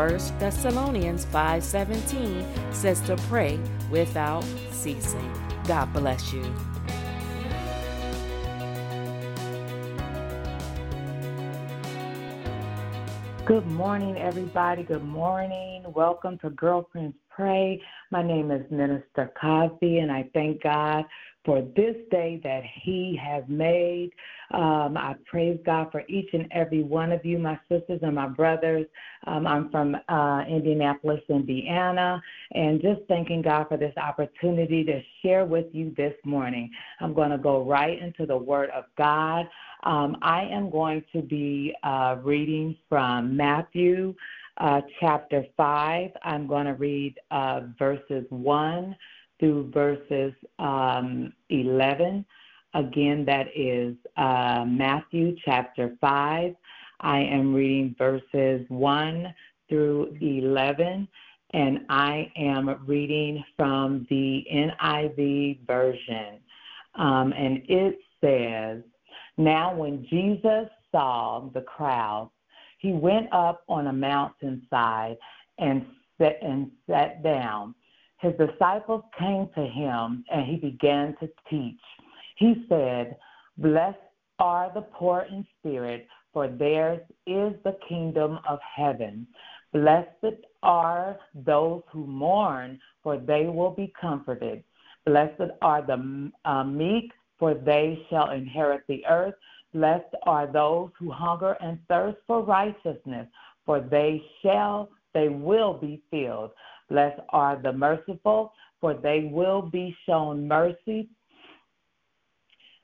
1 Thessalonians 5:17 says to pray without ceasing. God bless you. Good morning, everybody. Good morning. Welcome to Girlfriends Pray. My name is Minister Cosby, and I thank God for this day that He has made. Um, I praise God for each and every one of you, my sisters and my brothers. Um, I'm from uh, Indianapolis, Indiana, and just thanking God for this opportunity to share with you this morning. I'm going to go right into the Word of God. Um, I am going to be uh, reading from Matthew uh, chapter 5. I'm going to read uh, verses 1 through verses um, 11. Again, that is uh, Matthew chapter 5. I am reading verses 1 through 11, and I am reading from the NIV version. Um, and it says, Now when Jesus saw the crowds, he went up on a mountainside and sat, and sat down. His disciples came to him, and he began to teach. He said, Blessed are the poor in spirit, for theirs is the kingdom of heaven. Blessed are those who mourn, for they will be comforted. Blessed are the uh, meek, for they shall inherit the earth. Blessed are those who hunger and thirst for righteousness, for they shall, they will be filled. Blessed are the merciful, for they will be shown mercy.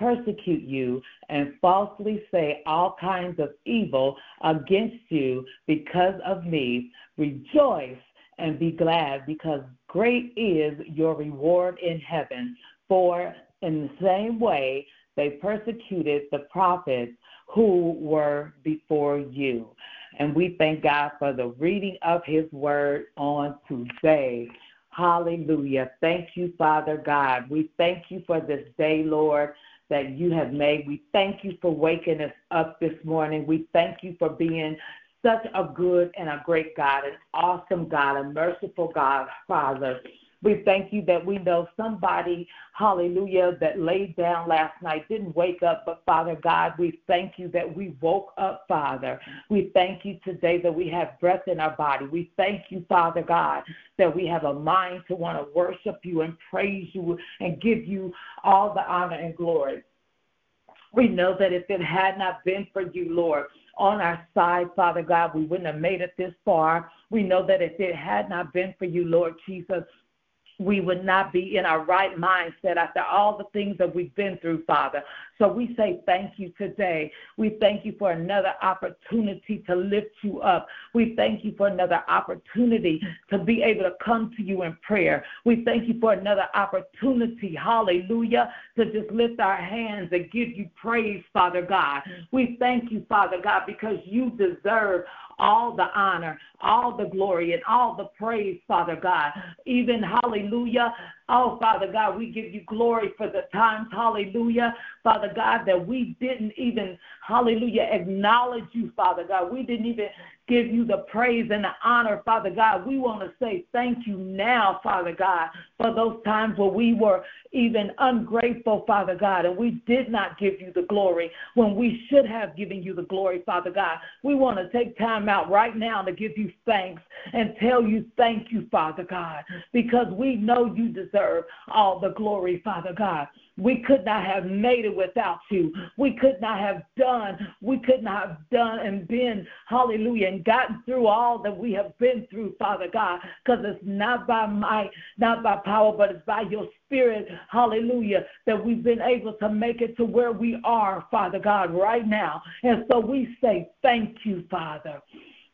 persecute you, and falsely say all kinds of evil against you because of me. Rejoice and be glad, because great is your reward in heaven. For in the same way they persecuted the prophets who were before you. And we thank God for the reading of his word on today. Hallelujah. Thank you, Father God. We thank you for this day, Lord, that you have made. We thank you for waking us up this morning. We thank you for being such a good and a great God, an awesome God, a merciful God, Father. We thank you that we know somebody, hallelujah, that laid down last night didn't wake up, but Father God, we thank you that we woke up, Father. We thank you today that we have breath in our body. We thank you, Father God, that we have a mind to want to worship you and praise you and give you all the honor and glory. We know that if it had not been for you, Lord, on our side, Father God, we wouldn't have made it this far. We know that if it had not been for you, Lord Jesus, we would not be in our right mindset after all the things that we've been through, Father. So we say thank you today. We thank you for another opportunity to lift you up. We thank you for another opportunity to be able to come to you in prayer. We thank you for another opportunity, hallelujah, to just lift our hands and give you praise, Father God. We thank you, Father God, because you deserve all the honor, all the glory, and all the praise, Father God. Even, hallelujah, Oh, Father God, we give you glory for the times, hallelujah, Father God, that we didn't even, hallelujah, acknowledge you, Father God. We didn't even give you the praise and the honor, Father God. We want to say thank you now, Father God, for those times where we were even ungrateful, Father God, and we did not give you the glory when we should have given you the glory, Father God. We want to take time out right now to give you thanks and tell you thank you, Father God, because we know you deserve all the glory, Father God. We could not have made it without you. We could not have done, we could not have done and been, hallelujah, and gotten through all that we have been through, Father God, because it's not by might, not by power, but it's by your spirit, hallelujah, that we've been able to make it to where we are, Father God, right now. And so we say, thank you, Father.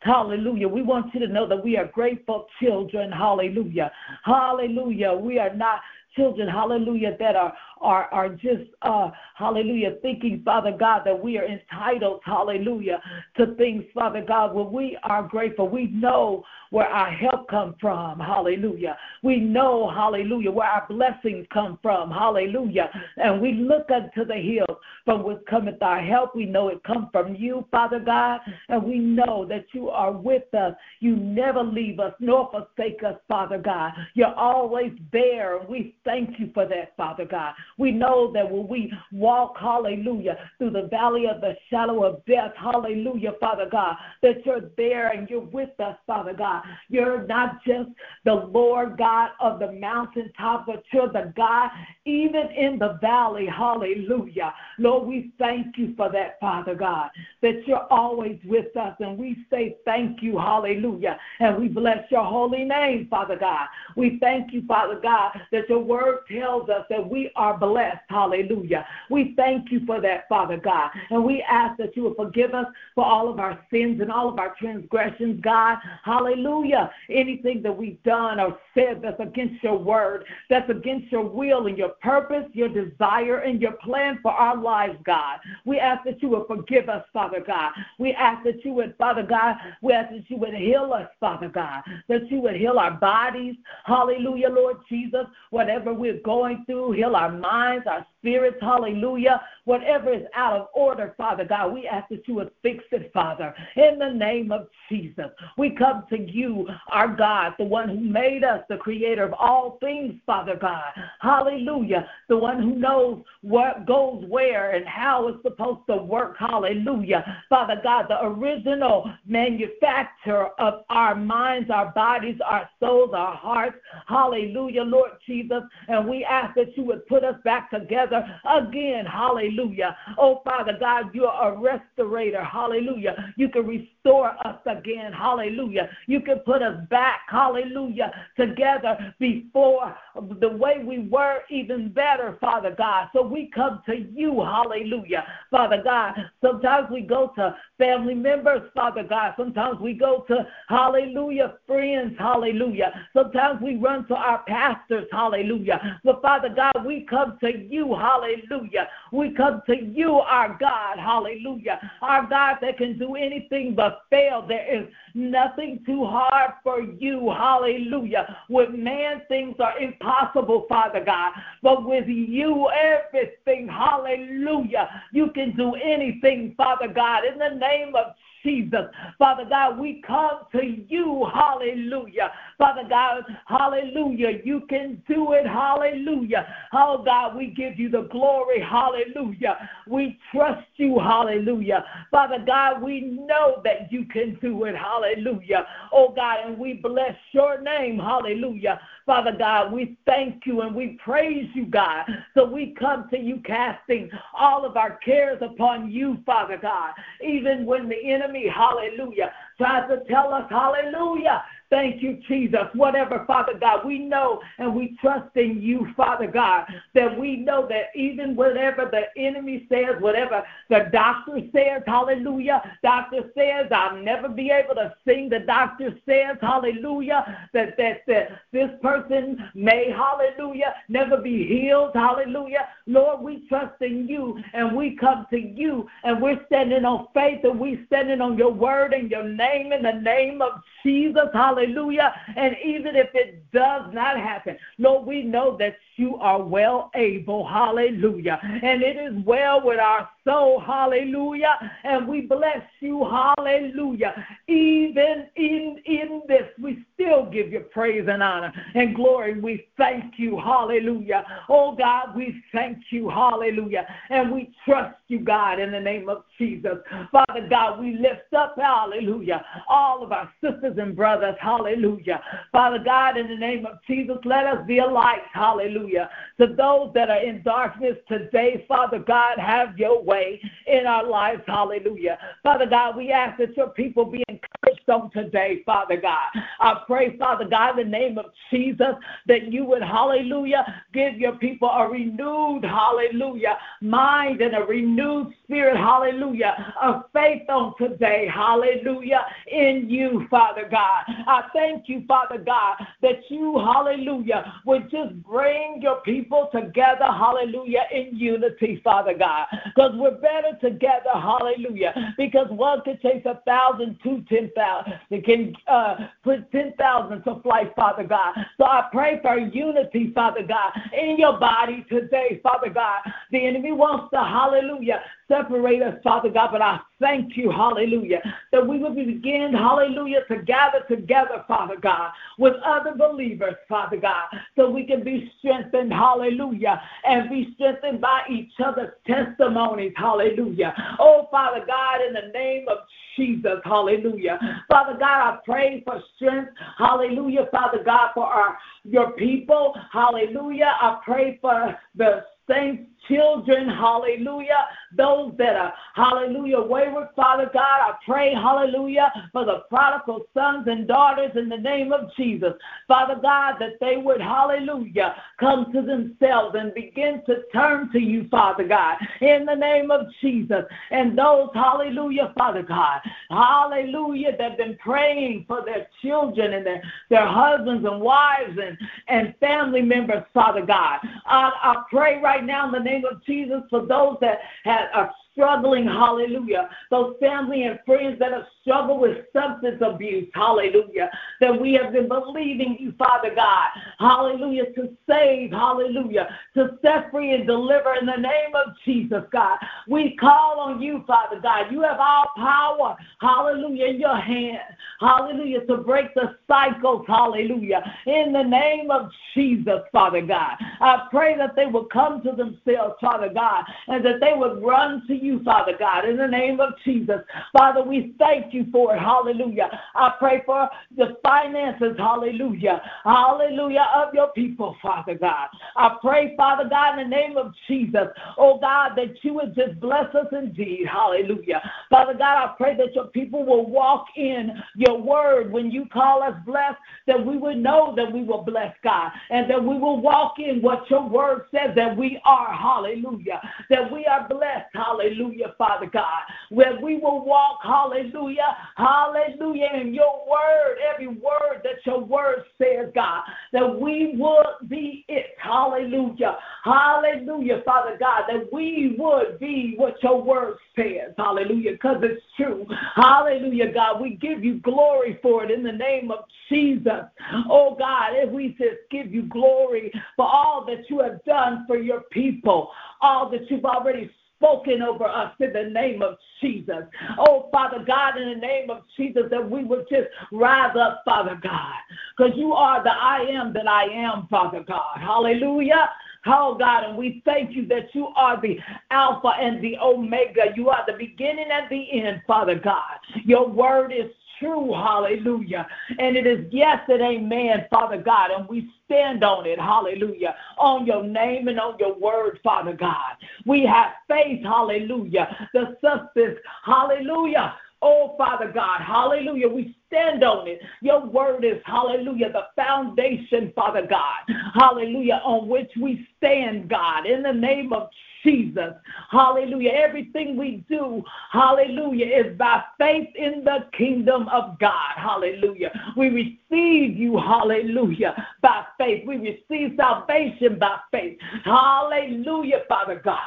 Hallelujah. We want you to know that we are grateful children. Hallelujah. Hallelujah. We are not children, hallelujah, that are are are just uh hallelujah thinking, Father God, that we are entitled, hallelujah, to things, Father God, when we are grateful. We know where our help come from, hallelujah. We know, hallelujah, where our blessings come from, hallelujah. And we look unto the hills from which cometh our help. We know it comes from you, Father God, and we know that you are with us. You never leave us nor forsake us, Father God. You're always there. and We thank you for that, Father God. We know that when we walk, hallelujah, through the valley of the shadow of death, hallelujah, Father God, that you're there and you're with us, Father God. You're not just the Lord God of the mountaintop, but you're the God even in the valley, hallelujah. Lord, we thank you for that, Father God, that you're always with us, and we say thank you, hallelujah, and we bless your holy name, Father God. We thank you, Father God, that your word tells us that we are blessed. Hallelujah. We thank you for that, Father God. And we ask that you will forgive us for all of our sins and all of our transgressions, God. Hallelujah. Anything that we've done or said that's against your word, that's against your will and your purpose, your desire, and your plan for our lives, God. We ask that you will forgive us, Father God. We ask that you would, Father God, we ask that you would heal us, Father God, that you would heal our bodies. Hallelujah, Lord Jesus. Whatever we're going through, heal our minds, our spirits, hallelujah. Whatever is out of order, Father God, we ask that you would fix it, Father, in the name of Jesus. We come to you, our God, the one who made us, the creator of all things, Father God. Hallelujah. The one who knows what goes where and how it's supposed to work. Hallelujah. Father God, the original manufacturer of our minds, our bodies, our souls, our hearts. Hallelujah, Lord Jesus. And we ask that you would put us back together again. Hallelujah. Oh, Father God, you're a restorator. Hallelujah. You can restore us again. Hallelujah. You can put us back. Hallelujah. Together before the way we were, even better, Father God. So we come to you. Hallelujah. Father God, sometimes we go to family members, Father God. Sometimes we go to, hallelujah, friends. Hallelujah. Sometimes we run to our pastors. Hallelujah. But Father God, we come to you, hallelujah. We come to you, our God, hallelujah. Our God that can do anything but fail. There is nothing too hard for you, hallelujah. With man, things are impossible, Father God. But with you, everything, hallelujah. You can do anything, Father God. In the name of Jesus. Father God, we come to you. Hallelujah. Father God, hallelujah. You can do it. Hallelujah. Oh God, we give you the glory. Hallelujah. We trust you. Hallelujah. Father God, we know that you can do it. Hallelujah. Oh God, and we bless your name. Hallelujah. Father God, we thank you and we praise you, God. So we come to you casting all of our cares upon you, Father God. Even when the enemy, hallelujah, tries to tell us, hallelujah, Thank you, Jesus. Whatever, Father God, we know and we trust in you, Father God, that we know that even whatever the enemy says, whatever the doctor says, hallelujah, doctor says, I'll never be able to sing. The doctor says, hallelujah, that, that, that this person may, hallelujah, never be healed, hallelujah. Lord, we trust in you and we come to you and we're standing on faith and we're standing on your word and your name in the name of Jesus, hallelujah hallelujah. And even if it does not happen, Lord, we know that you are well able, hallelujah. And it is well with our soul, hallelujah. And we bless you, hallelujah. Even in, in this, we still give you praise and honor and glory. We thank you, hallelujah. Oh God, we thank you, hallelujah. And we trust you, God, in the name of Jesus. Father God, we lift up, hallelujah, all of our sisters and brothers, hallelujah. Father God, in the name of Jesus, let us be a light, hallelujah, to those that are in darkness today. Father God, have your way in our lives, hallelujah. Father God, we ask that your people be encouraged on today, Father God. I pray, Father God, in the name of Jesus, that you would, hallelujah, give your people a renewed, hallelujah, mind and a renewed spirit, hallelujah, of faith on today, hallelujah, in you, Father God. I thank you, Father God, that you, hallelujah, would just bring your people together, hallelujah, in unity, Father God, because we're better together, hallelujah, because one can chase a thousand, two, ten thousand, it can uh, put ten thousand to flight, Father God. So I pray for unity, Father God, in your body today, Father God. The enemy wants to, hallelujah, separate us, Father God, but I thank you, hallelujah, that we will begin, hallelujah, to gather together, Father God, with other believers, Father God, so we can be strengthened, hallelujah, and be strengthened by each other's testimonies, hallelujah. Oh, Father God, in the name of Jesus, hallelujah. Father God, I pray for strength, hallelujah, Father God, for our your people, hallelujah. I pray for the saints children, hallelujah, those that are, hallelujah, wayward, Father God, I pray, hallelujah, for the prodigal sons and daughters in the name of Jesus. Father God, that they would, hallelujah, come to themselves and begin to turn to you, Father God, in the name of Jesus. And those, hallelujah, Father God, hallelujah, that have been praying for their children and their, their husbands and wives and, and family members, Father God. I, I pray right now in the name name of Jesus for those that have, are struggling, hallelujah. Those family and friends that have struggled with substance abuse, hallelujah. That we have been believing you, Father God, hallelujah, to save, hallelujah, to set free and deliver in the name of Jesus, God. We call on you, Father God. You have all power, hallelujah, in your hand, hallelujah, to break the cycles, hallelujah, in the name of Jesus, Father God. I pray that they will come to themselves, Father God, and that they would run to you you, Father God, in the name of Jesus. Father, we thank you for it. Hallelujah. I pray for the finances, hallelujah. Hallelujah, of your people, Father God. I pray, Father God, in the name of Jesus, oh God, that you would just bless us indeed. Hallelujah. Father God, I pray that your people will walk in your word when you call us blessed, that we would know that we will bless God, and that we will walk in what your word says that we are. Hallelujah. That we are blessed. Hallelujah hallelujah, Father God, where we will walk, hallelujah, hallelujah, in your word, every word that your word says, God, that we would be it, hallelujah, hallelujah, Father God, that we would be what your word says, hallelujah, because it's true, hallelujah, God, we give you glory for it in the name of Jesus, oh God, if we just give you glory for all that you have done for your people, all that you've already spoken over us in the name of Jesus. Oh, Father God, in the name of Jesus, that we would just rise up, Father God, because you are the I am that I am, Father God. Hallelujah. Oh God, and we thank you that you are the Alpha and the Omega. You are the beginning and the end, Father God. Your word is true, hallelujah. And it is yes and amen, Father God. And we stand on it, hallelujah, on your name and on your word, Father God. We have faith, hallelujah, the substance, hallelujah. Oh, Father God, hallelujah. We stand on it. Your word is, hallelujah, the foundation, Father God, hallelujah, on which we stand, God, in the name of Jesus. Hallelujah. Everything we do, hallelujah, is by faith in the kingdom of God. Hallelujah. We receive you, hallelujah, by faith. We receive salvation by faith. Hallelujah, Father God.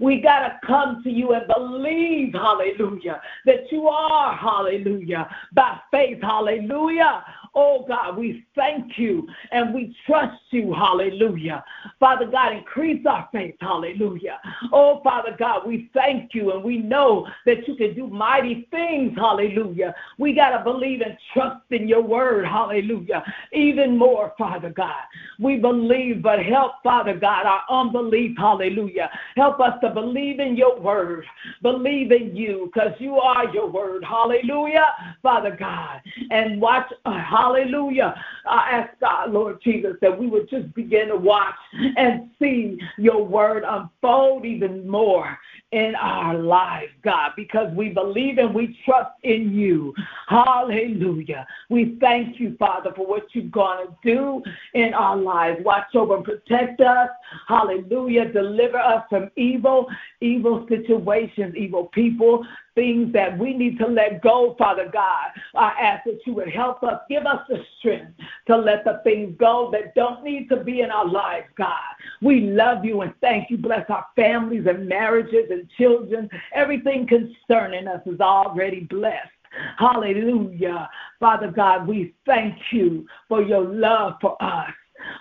We got to come to you and believe, hallelujah, that you are, hallelujah, by faith, hallelujah. Oh God, we thank you and we trust you. Hallelujah. Father God, increase our faith. Hallelujah. Oh Father God, we thank you and we know that you can do mighty things. Hallelujah. We got to believe and trust in your word. Hallelujah. Even more, Father God. We believe, but help, Father God, our unbelief. Hallelujah. Help us to believe in your word. Believe in you because you are your word. Hallelujah. Father God. And watch, uh, hallelujah. I ask God, Lord Jesus, that we would just begin to watch and see your word unfold even more in our lives, God, because we believe and we trust in you. Hallelujah. We thank you, Father, for what you're going to do in our lives. Watch over and protect us. Hallelujah. Deliver us from evil, evil situations, evil people, things that we need to let go, Father God. I ask that you would help us, give us the strength to let the things go that don't need to be in our lives, God. We love you and thank you. Bless our families and marriages and children. Everything concerning us is already blessed. Hallelujah. Father God, we thank you for your love for us.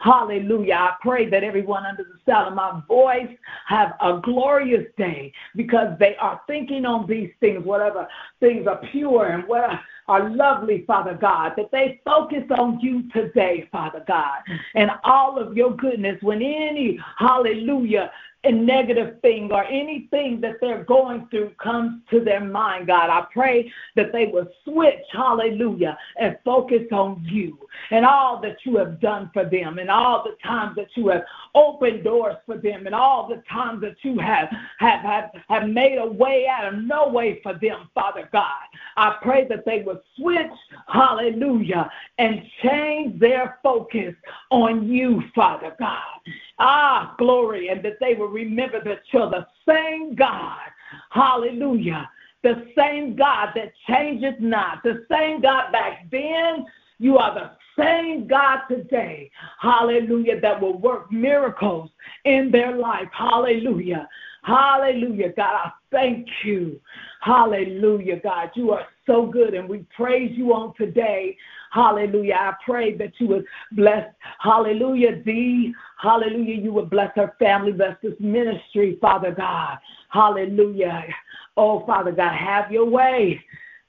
Hallelujah. I pray that everyone under the sound of my voice have a glorious day because they are thinking on these things, whatever things are pure and what are lovely, Father God, that they focus on you today, Father God, and all of your goodness. When any, hallelujah, a negative thing or anything that they're going through comes to their mind, God. I pray that they will switch, hallelujah, and focus on you and all that you have done for them and all the times that you have opened doors for them and all the times that you have, have, have, have made a way out of no way for them, Father God. I pray that they will switch, hallelujah, and change their focus on you, Father God. Ah, glory, and that they will remember that you're the same God. Hallelujah. The same God that changes not. The same God back then. You are the same God today. Hallelujah. That will work miracles in their life. Hallelujah. Hallelujah. God, I thank you. Hallelujah, God. You are so good, and we praise you on today. Hallelujah. I pray that you would bless, hallelujah, Dee. Hallelujah. You would bless her family, bless this ministry, Father God. Hallelujah. Oh, Father God, have your way.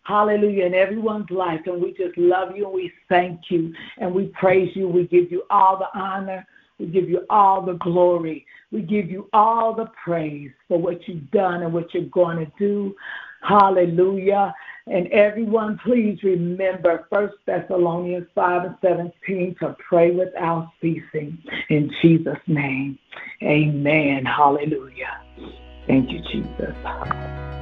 Hallelujah, in everyone's life. And we just love you and we thank you and we praise you. We give you all the honor. We give you all the glory. We give you all the praise for what you've done and what you're going to do. Hallelujah. And everyone, please remember 1 Thessalonians 5 and 17 to pray without ceasing. In Jesus' name, amen. Hallelujah. Thank you, Jesus.